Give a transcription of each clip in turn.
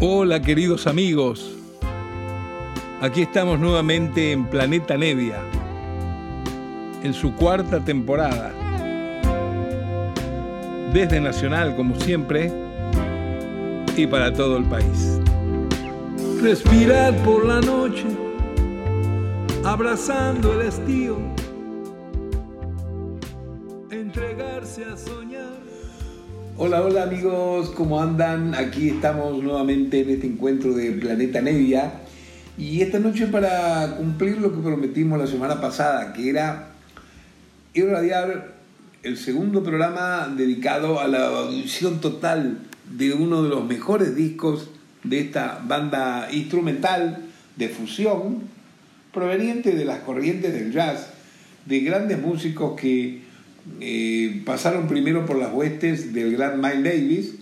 Hola queridos amigos, aquí estamos nuevamente en Planeta Nevia, en su cuarta temporada. Desde Nacional, como siempre, y para todo el país. Respirar por la noche, abrazando el estío, entregarse a soñar. Hola, hola amigos, ¿cómo andan? Aquí estamos nuevamente en este encuentro de Planeta Nevia y esta noche para cumplir lo que prometimos la semana pasada, que era irradiar el segundo programa dedicado a la audición total de uno de los mejores discos de esta banda instrumental de fusión proveniente de las corrientes del jazz, de grandes músicos que eh, pasaron primero por las huestes del gran Miles Davis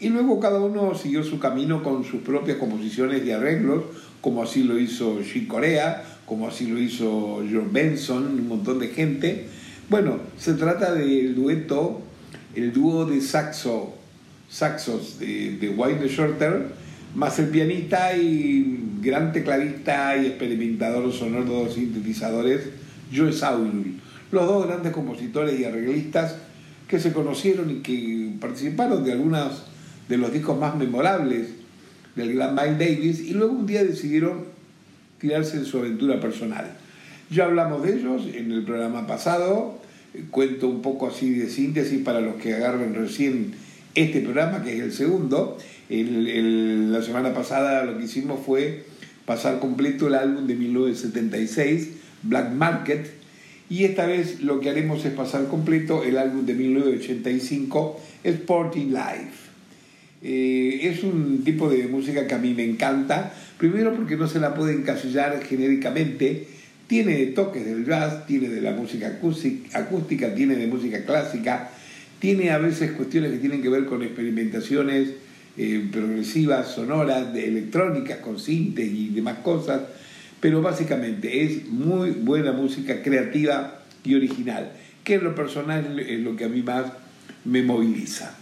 y luego cada uno siguió su camino con sus propias composiciones y arreglos, como así lo hizo Chick Corea, como así lo hizo John Benson, un montón de gente. Bueno, se trata del dueto, el dúo de saxo, saxos de, de Wayne Shorter, más el pianista y gran tecladista y experimentador sonoro de sintetizadores, Joe Saul. Los dos grandes compositores y arreglistas que se conocieron y que participaron de algunos de los discos más memorables del gran Miles Davis y luego un día decidieron tirarse en su aventura personal. Ya hablamos de ellos en el programa pasado, cuento un poco así de síntesis para los que agarren recién este programa, que es el segundo. El, la semana pasada lo que hicimos fue pasar completo el álbum de 1976, Black Market, y esta vez lo que haremos es pasar completo el álbum de 1985, Sporting Life. Eh, es un tipo de música que a mí me encanta, primero porque no se la puede encasillar genéricamente, tiene toques del jazz, tiene de la música acústica, tiene de música clásica, tiene a veces cuestiones que tienen que ver con experimentaciones eh, progresivas, sonoras, de electrónicas, con sintes y demás cosas, pero básicamente es muy buena música creativa y original, que en lo personal es lo que a mí más me moviliza.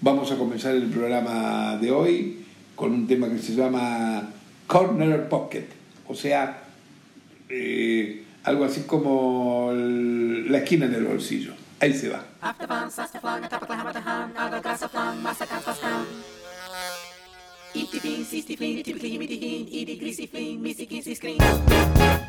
Vamos a comenzar el programa de hoy con un tema que se llama Corner Pocket, o sea, eh, algo así como el, la esquina del bolsillo. Ahí se va. Iftifin, itty tipiclin, mitihim, idigrissifin, misicin, siscrin.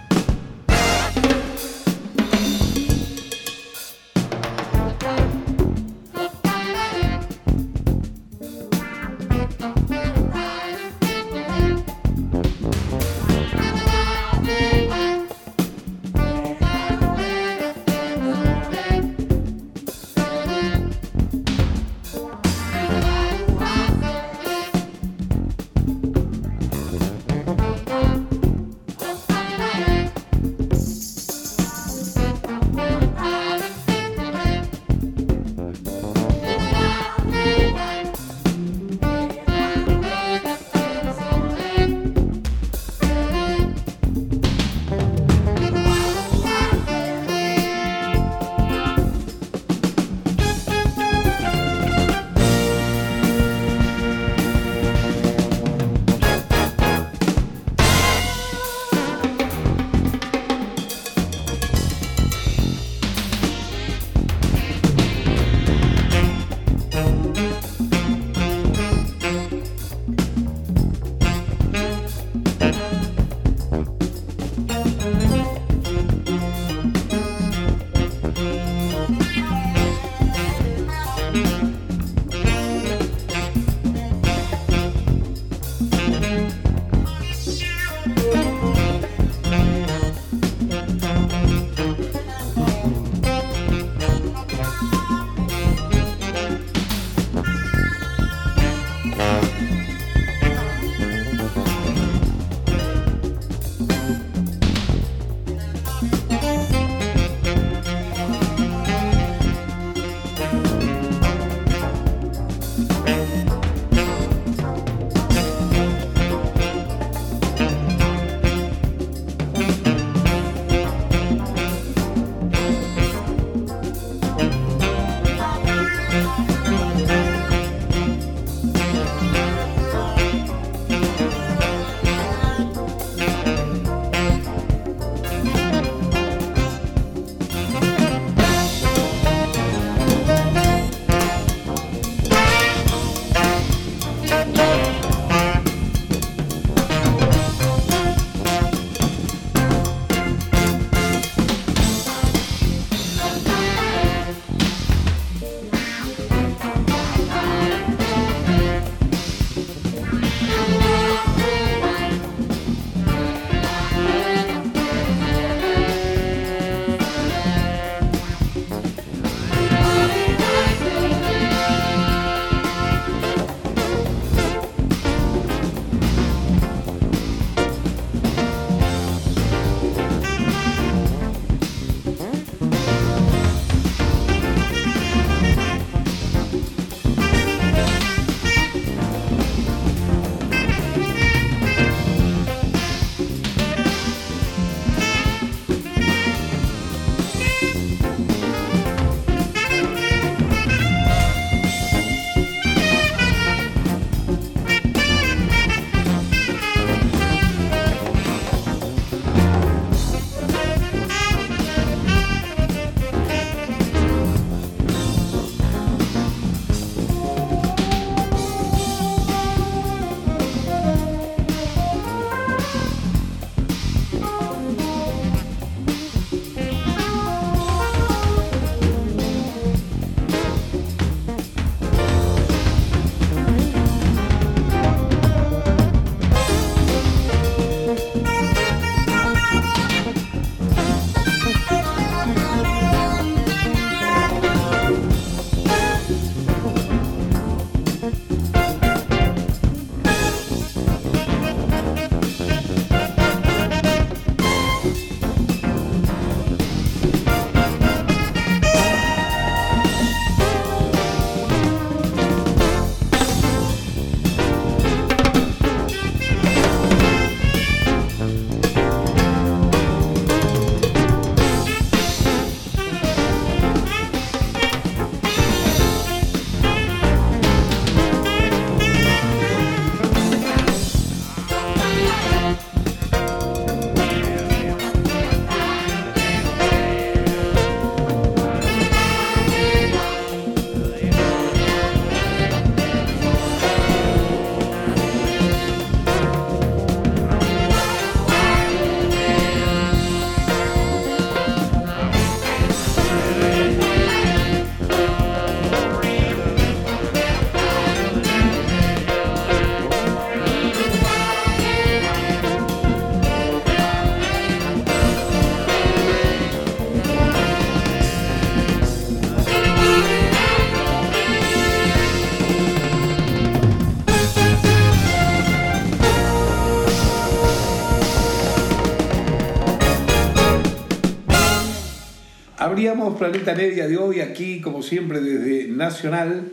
Abríamos Planeta Media de hoy aquí, como siempre, desde Nacional,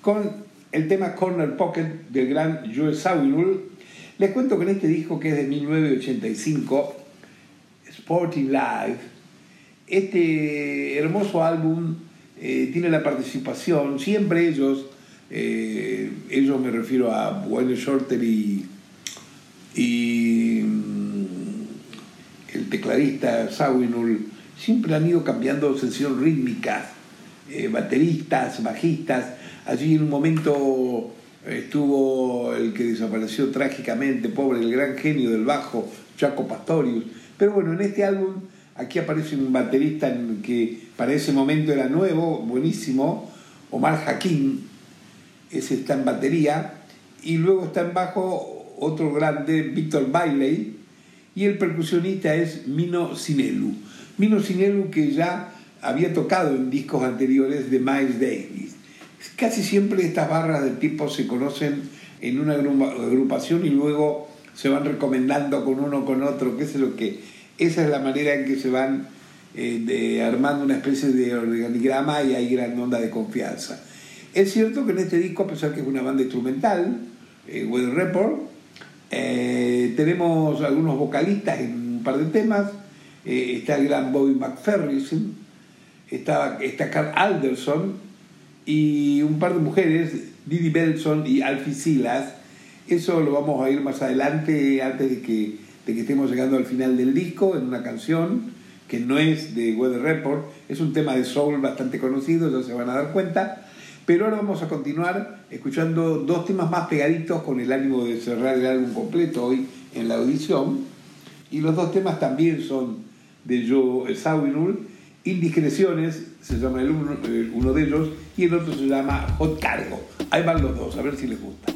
con el tema Corner Pocket del gran Joe Zawinul. Les cuento que en este disco, que es de 1985, Sporting Live, este hermoso álbum eh, tiene la participación, siempre ellos, eh, ellos me refiero a Bueno Shorter y, y mm, el tecladista Zawinul, siempre han ido cambiando sesión rítmicas, eh, bateristas, bajistas. Allí en un momento estuvo el que desapareció trágicamente, pobre, el gran genio del bajo, Chaco Pastorius. Pero bueno, en este álbum aquí aparece un baterista que para ese momento era nuevo, buenísimo, Omar Jaquín, ese está en batería, y luego está en bajo otro grande, Víctor Bailey, y el percusionista es Mino Sinelu. Mino Sinelu que ya había tocado en discos anteriores de Miles Davis. Casi siempre estas barras de tipo se conocen en una agrupación y luego se van recomendando con uno con otro, qué es lo que... Esa es la manera en que se van eh, armando una especie de organigrama y hay gran onda de confianza. Es cierto que en este disco, a pesar que es una banda instrumental, eh, Weather Report, eh, tenemos algunos vocalistas en un par de temas, eh, está el gran Bobby McFerrin, está, está Carl Alderson y un par de mujeres, Didi Belson y Alfie Silas. Eso lo vamos a ir más adelante, antes de que, de que estemos llegando al final del disco, en una canción que no es de Weather Report, es un tema de soul bastante conocido, ya se van a dar cuenta. Pero ahora vamos a continuar escuchando dos temas más pegaditos con el ánimo de cerrar el álbum completo hoy en la audición. Y los dos temas también son de Joe Sawinul. Indiscreciones se llama el uno, uno de ellos y el otro se llama Hot Cargo. Ahí van los dos, a ver si les gusta.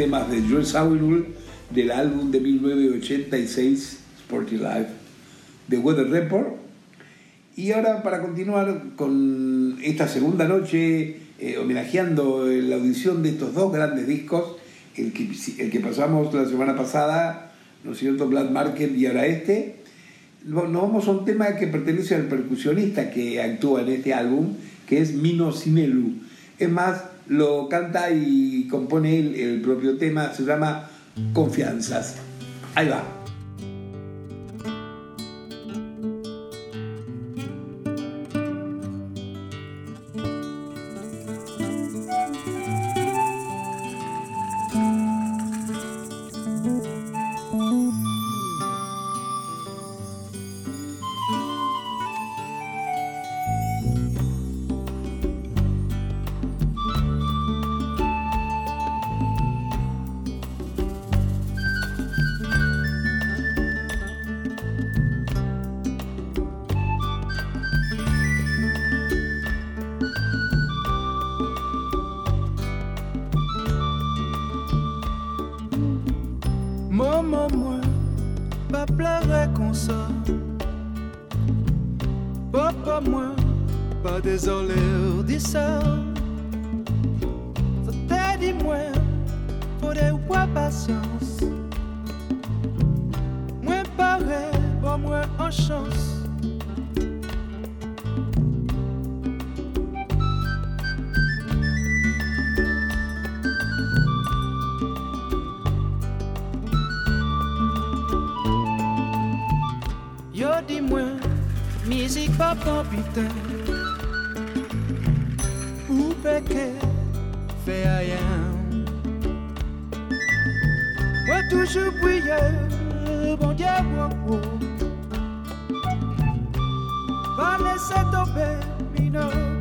Temas de Joel Sawinul del álbum de 1986 Sporty Life de Weather Report. Y ahora para continuar con esta segunda noche, eh, homenajeando la audición de estos dos grandes discos, el que, el que pasamos la semana pasada, ¿no es cierto? Black Market y ahora este, nos vamos a un tema que pertenece al percusionista que actúa en este álbum, que es Mino Sinelu. Es más, lo canta y compone el, propio tema, se llama Confianzas. Ahí va. di mwen, mizik pa pampiten Ou peke, fe ayen Mwen toujours priye, bon diye mwen pou Pa lese tobe, minou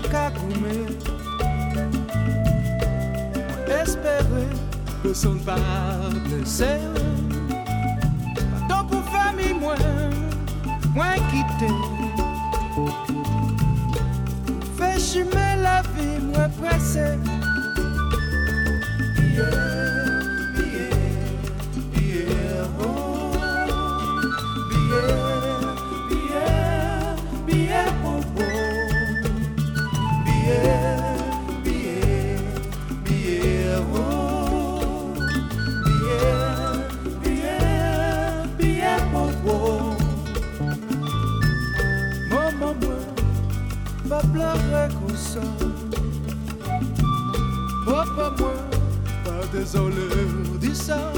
qu'à coumer. Espérer que son pas blessé. Tant pour famille, moins, moins quitter. Comme ça. Papa, moi, pas désolé, dis ça.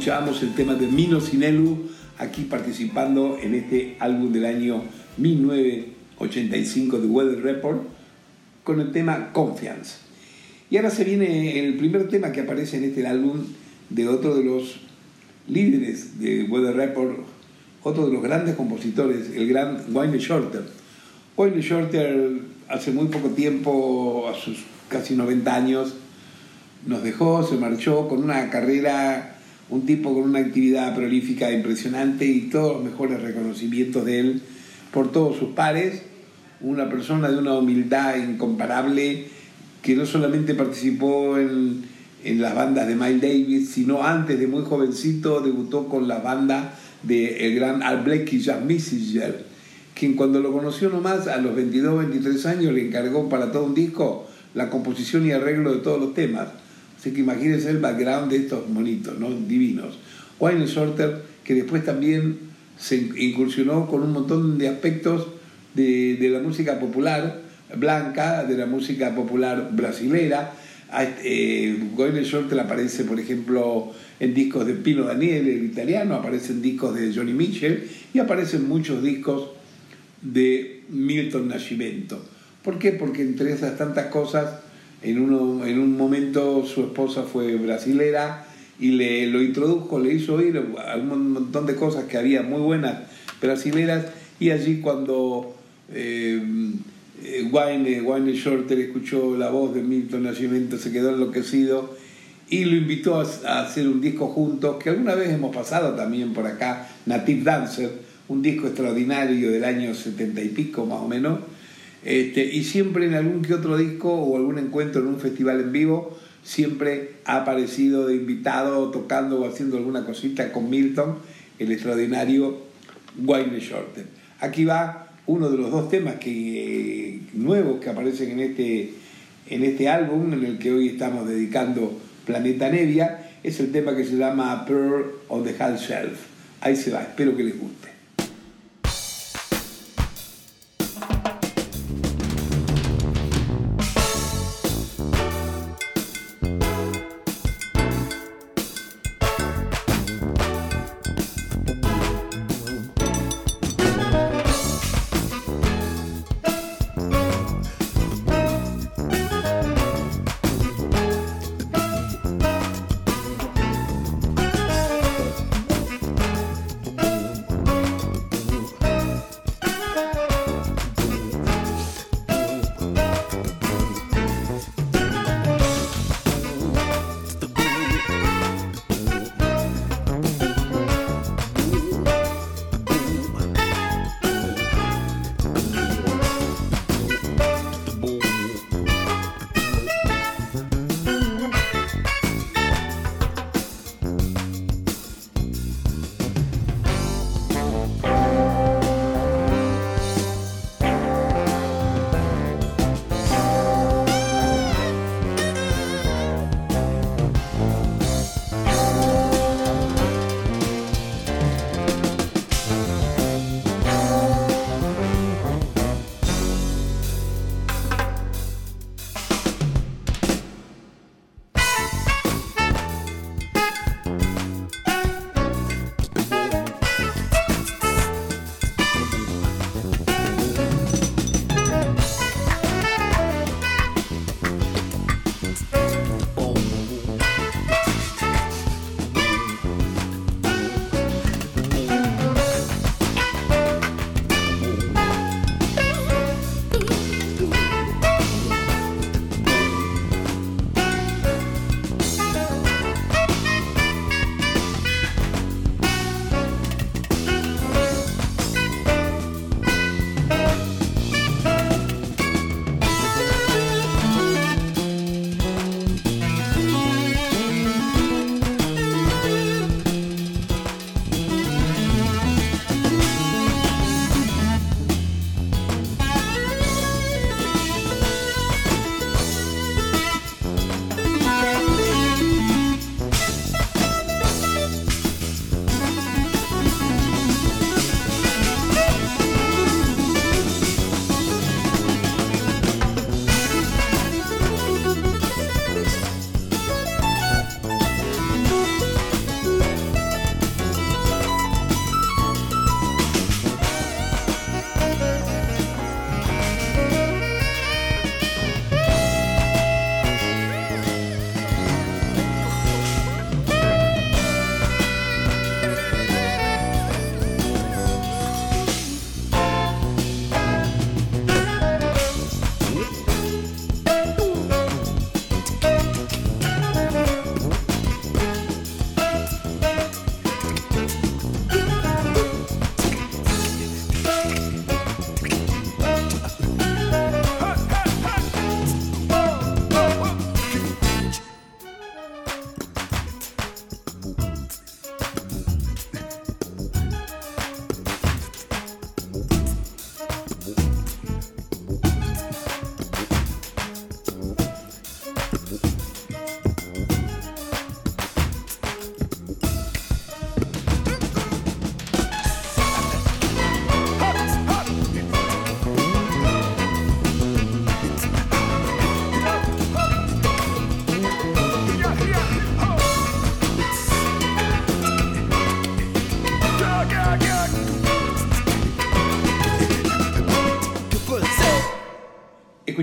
Escuchábamos el tema de Mino Sinelu aquí participando en este álbum del año 1985 de Weather Report con el tema Confiance. Y ahora se viene el primer tema que aparece en este álbum de otro de los líderes de Weather Report, otro de los grandes compositores, el gran Wayne Shorter. Wayne Shorter hace muy poco tiempo, a sus casi 90 años, nos dejó, se marchó con una carrera, un tipo con una actividad prolífica impresionante y todos los mejores reconocimientos de él por todos sus pares, una persona de una humildad incomparable que no solamente participó en, en las bandas de Miles Davis, sino antes de muy jovencito debutó con la banda del el gran Al Blakey Jazz Messenger, quien cuando lo conoció nomás a los 22, 23 años le encargó para todo un disco la composición y arreglo de todos los temas. Así que imagínense el background de estos monitos, ¿no? Divinos. Wayne Shorter, que después también se incursionó con un montón de aspectos de, de la música popular blanca, de la música popular brasilera. Eh, Wayne Shorter aparece, por ejemplo, en discos de Pino Daniele, el italiano, aparece en discos de Johnny Mitchell y aparecen muchos discos de Milton Nascimento. ¿Por qué? Porque entre esas tantas cosas, en, uno, en un momento su esposa fue brasilera y le lo introdujo, le hizo oír un montón de cosas que había muy buenas brasileras. Y allí cuando eh, eh, Wayne, Wayne Shorter escuchó la voz de Milton Nascimento, se quedó enloquecido y lo invitó a, hacer un disco juntos, que alguna vez hemos pasado también por acá, Native Dancer, un disco extraordinario del año setenta y pico más o menos, este, y siempre en algún que otro disco o algún encuentro en un festival en vivo, siempre ha aparecido de invitado tocando o haciendo alguna cosita con Milton, el extraordinario Wayne Shorter. Aquí va uno de los dos temas que, nuevos que aparecen en este, en este álbum, en el que hoy estamos dedicando Planeta Nevia, es el tema que se llama Pearl on the High Shelf. Ahí se va, espero que les guste.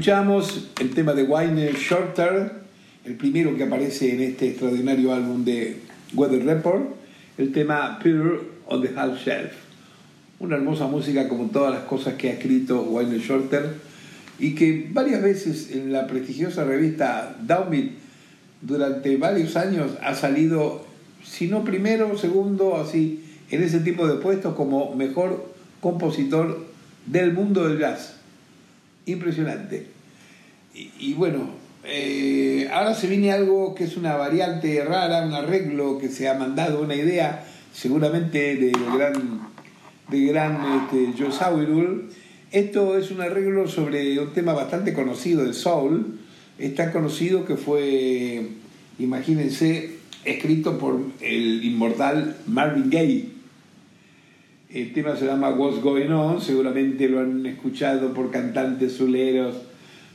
Escuchábamos el tema de Wayne Shorter, el primero que aparece en este extraordinario álbum de Weather Report, el tema Pure on the Half Shelf. Una hermosa música como todas las cosas que ha escrito Wayne Shorter y que varias veces en la prestigiosa revista Downbeat durante varios años ha salido, si no primero, segundo, así, en ese tipo de puestos como mejor compositor del mundo del jazz. Impresionante. Y, bueno, eh, ahora se viene algo que es una variante rara, un arreglo que se ha mandado, una idea seguramente del gran, de gran este, Joe. Esto es un arreglo sobre un tema bastante conocido de soul. Es tan conocido que fue, imagínense, escrito por el inmortal Marvin Gaye. El tema se llama What's Going On, seguramente lo han escuchado por cantantes zuleros,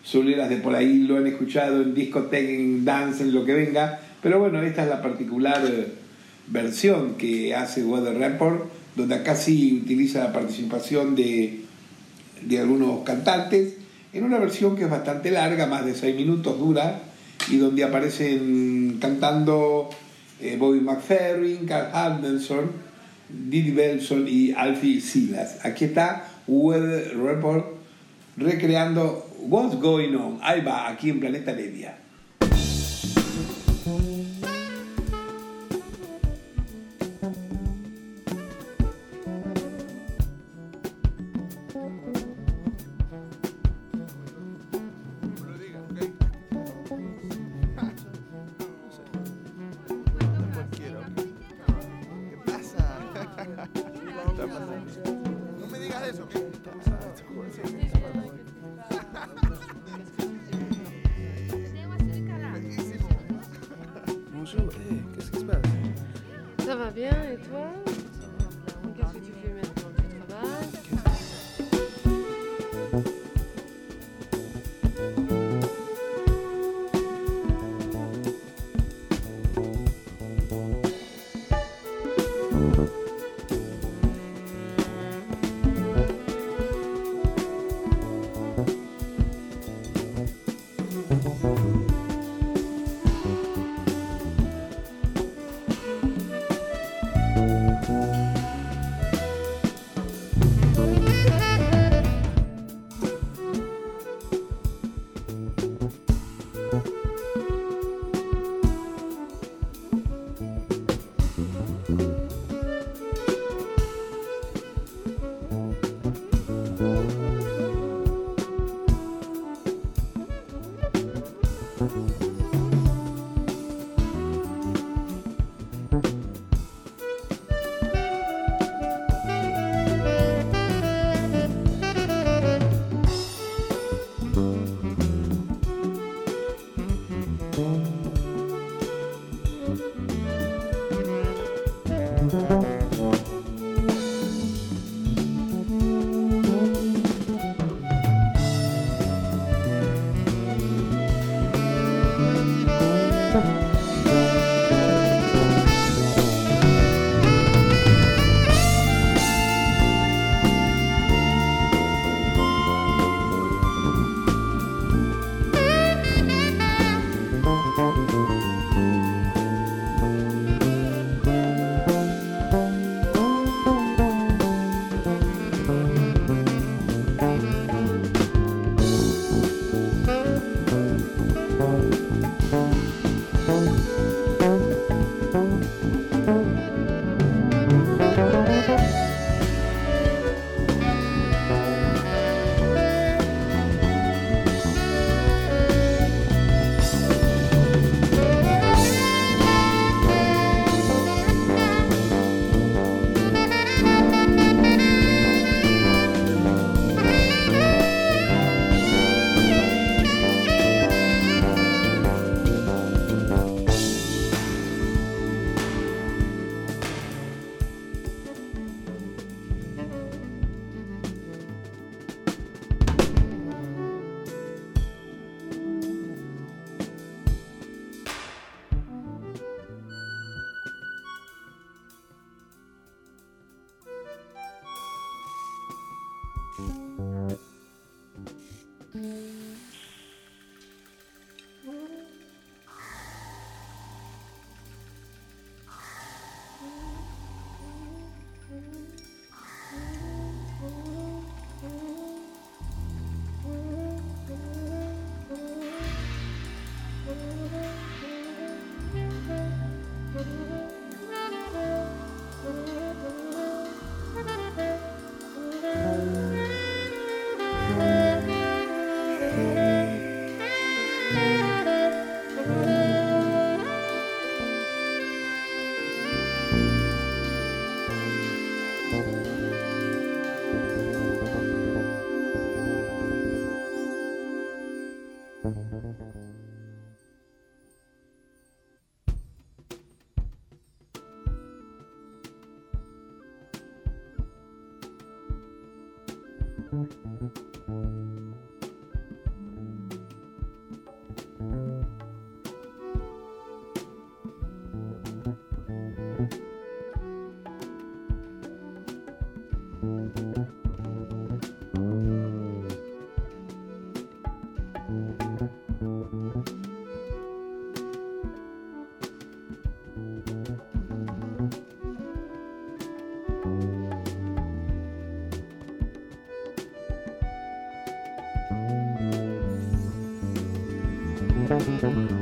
zuleras de por ahí, lo han escuchado en discoteca, en dance, en lo que venga, pero bueno, esta es la particular eh, versión que hace Weather Report, donde acá sí utiliza la participación de, de algunos cantantes, en una versión que es bastante larga, más de 6 minutos dura, y donde aparecen cantando eh, Bobby McFerrin, Carl Handelson, Didi Belson y Alfie Silas. Aquí está Weather Report recreando What's Going On. Ahí va, aquí en Planeta Media. Qué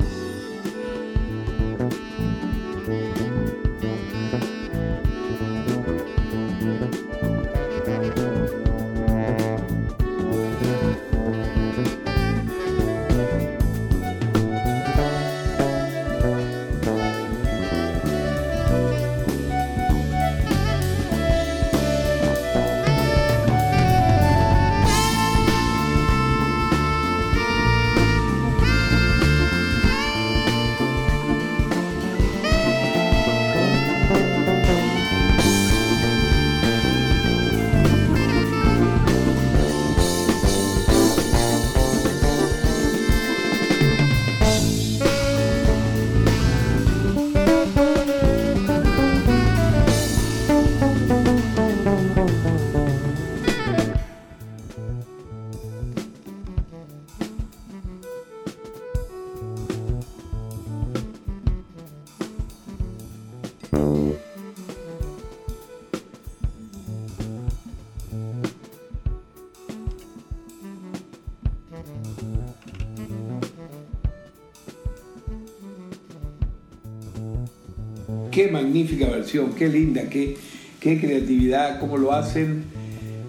magnífica versión, qué linda, qué, qué creatividad, cómo lo hacen.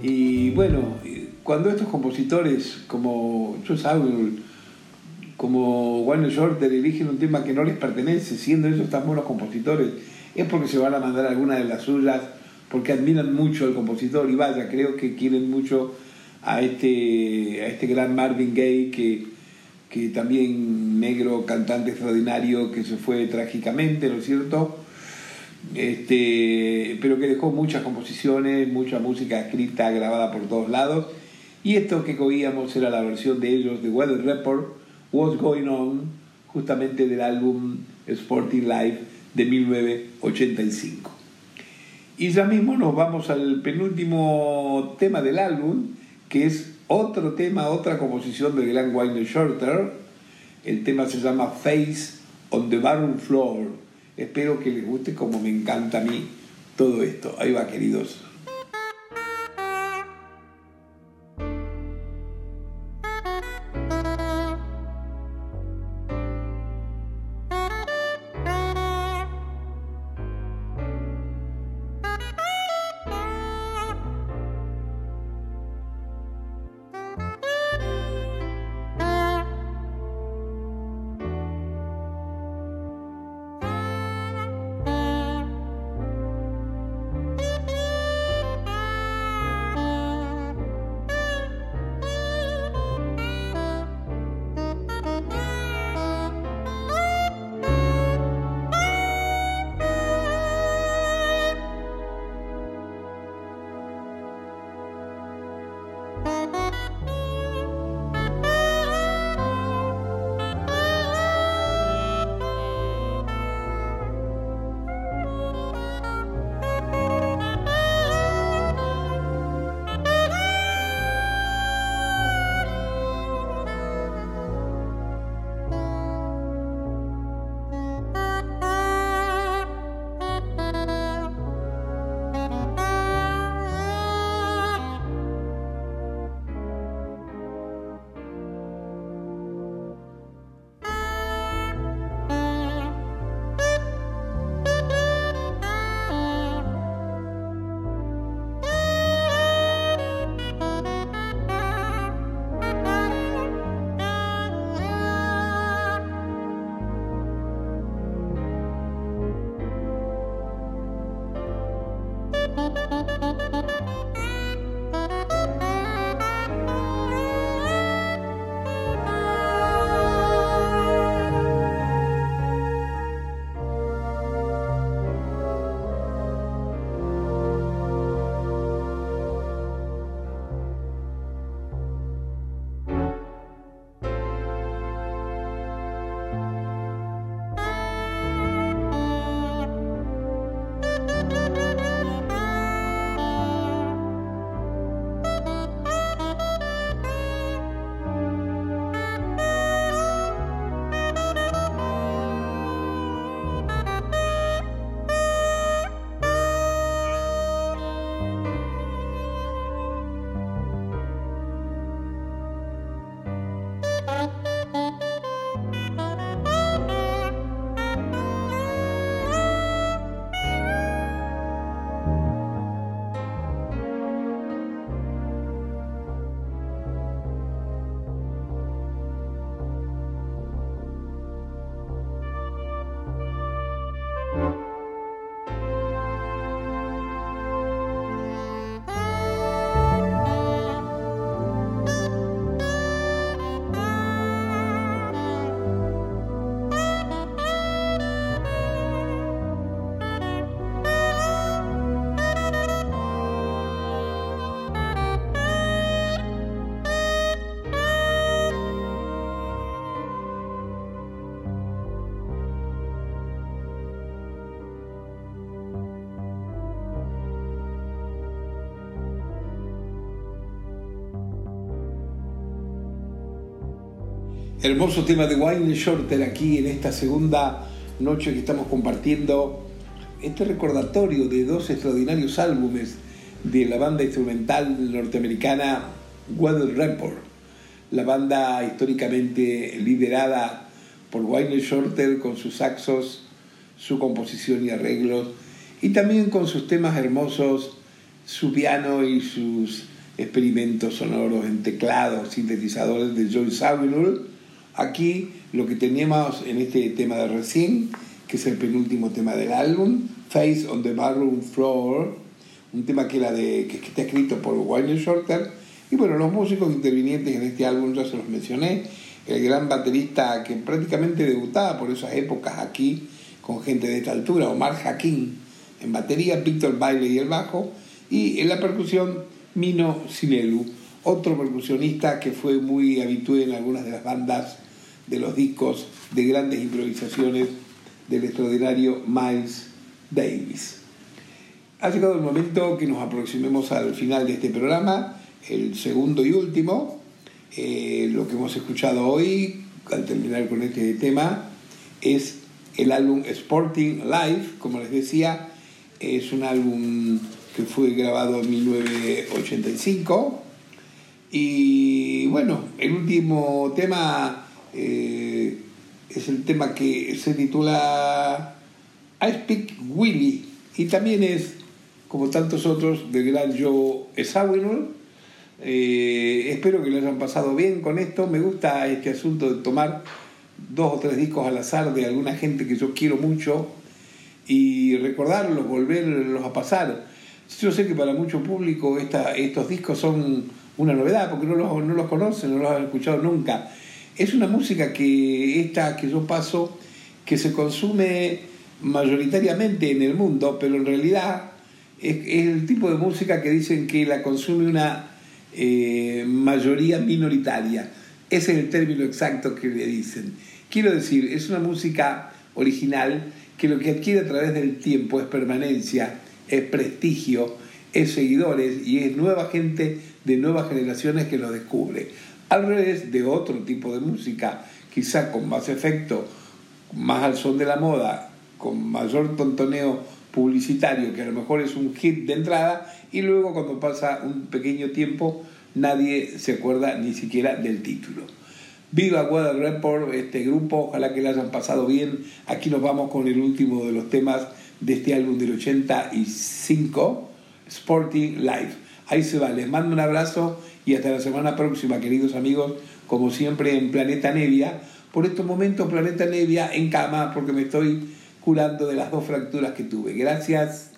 Y bueno, cuando estos compositores como Sauer, como Wayne Shorter eligen un tema que no les pertenece, siendo ellos tan buenos compositores, es porque se van a mandar alguna de las suyas, porque admiran mucho al compositor y vaya, creo que quieren mucho a este, a este gran Marvin Gaye que, que también negro, cantante extraordinario que se fue trágicamente, ¿no es cierto? Este, pero que dejó muchas composiciones, mucha música escrita, grabada por todos lados. Y esto que oíamos era la versión de ellos de Weather Report, What's Going On, justamente del álbum Sporting Life de 1985. Y ya mismo nos vamos al penúltimo tema del álbum, que es otro tema, otra composición de Glenn Wayne Shorter. El tema se llama Face on the Barroom Floor. Espero que les guste como me encanta a mí todo esto. Ahí va, queridos. Hermoso tema de Wayne Shorter aquí en esta segunda noche que estamos compartiendo este recordatorio de dos extraordinarios álbumes de la banda instrumental norteamericana Weather Report, la banda históricamente liderada por Wayne Shorter con sus saxos, su composición y arreglos, y también con sus temas hermosos, su piano y sus experimentos sonoros en teclados, sintetizadores de Joy Zawinul. Aquí lo que teníamos en este tema de recién, que es el penúltimo tema del álbum, Face on the Barroom Floor, un tema que, era de, que está escrito por Wayne Shorter. Y bueno, los músicos intervinientes en este álbum ya se los mencioné. El gran baterista que prácticamente debutaba por esas épocas aquí con gente de esta altura, Omar Hakim en batería, Víctor Baile y el bajo, y en la percusión Mino Silelu, otro percusionista que fue muy habitué en algunas de las bandas de los discos de grandes improvisaciones del extraordinario Miles Davis. Ha llegado el momento que nos aproximemos al final de este programa, el segundo y último. Eh, lo que hemos escuchado hoy, al terminar con este tema, es el álbum Sporting Life, como les decía, es un álbum que fue grabado en 1985. Y bueno, el último tema eh, es el tema que se titula I Speak Willy y también es, como tantos otros, del gran Joe Zawinul. Eh, espero que lo hayan pasado bien con esto. Me gusta este asunto de tomar dos o tres discos al azar de alguna gente que yo quiero mucho y recordarlos, volverlos a pasar. Yo sé que para mucho público estos discos son una novedad porque no los, no los conocen, no los han escuchado nunca. Es una música que esta que yo paso, que se consume mayoritariamente en el mundo, pero en realidad es, es el tipo de música que dicen que la consume una eh, mayoría minoritaria. Ese es el término exacto que le dicen. Quiero decir, es una música original que lo que adquiere a través del tiempo es permanencia, es prestigio, es seguidores y es nueva gente de nuevas generaciones que lo descubre. Al revés de otro tipo de música, quizá con más efecto, más al son de la moda, con mayor tontoneo publicitario, que a lo mejor es un hit de entrada, y luego cuando pasa un pequeño tiempo nadie se acuerda ni siquiera del título. Viva Weather Report, este grupo, ojalá que le hayan pasado bien. Aquí nos vamos con el último de los temas de este álbum del 85, Sporting Life. Ahí se va, les mando un abrazo y hasta la semana próxima, queridos amigos, como siempre en Planeta Nevia. Por estos momentos, Planeta Nevia en cama, porque me estoy curando de las dos fracturas que tuve. Gracias.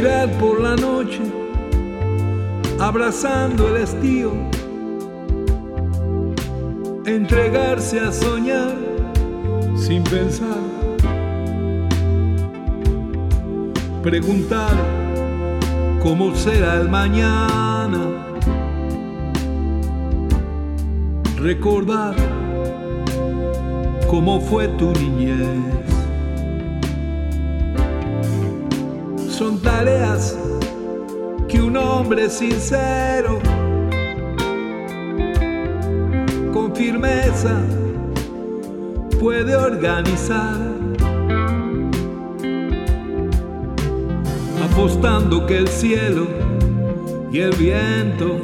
Respirar por la noche, abrazando el estío, entregarse a soñar sin pensar, preguntar cómo será el mañana, recordar cómo fue tu niñez. Son tareas que un hombre sincero, con firmeza, puede organizar. Apostando que el cielo y el viento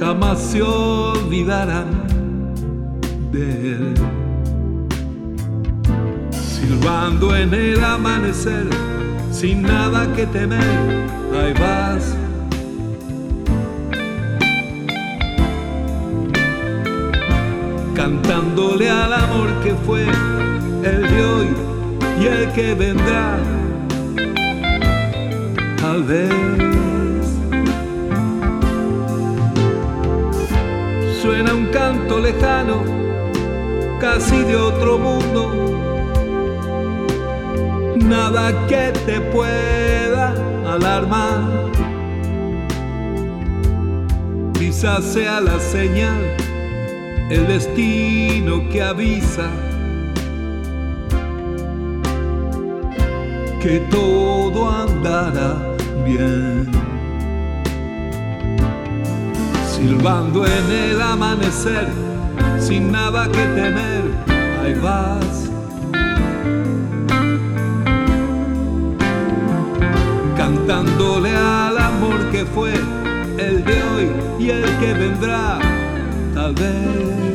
jamás se olvidarán de él. Silbando en el amanecer, sin nada que temer, ahí vas. Cantándole al amor que fue el de hoy y el que vendrá. Tal vez suena un canto lejano, casi de otro mundo. Nada que te pueda alarmar. Quizás sea la señal, el destino que avisa que todo andará bien. silbando en el amanecer, sin nada que temer, ahí vas. Cantándole al amor que fue el de hoy y el que vendrá, tal vez.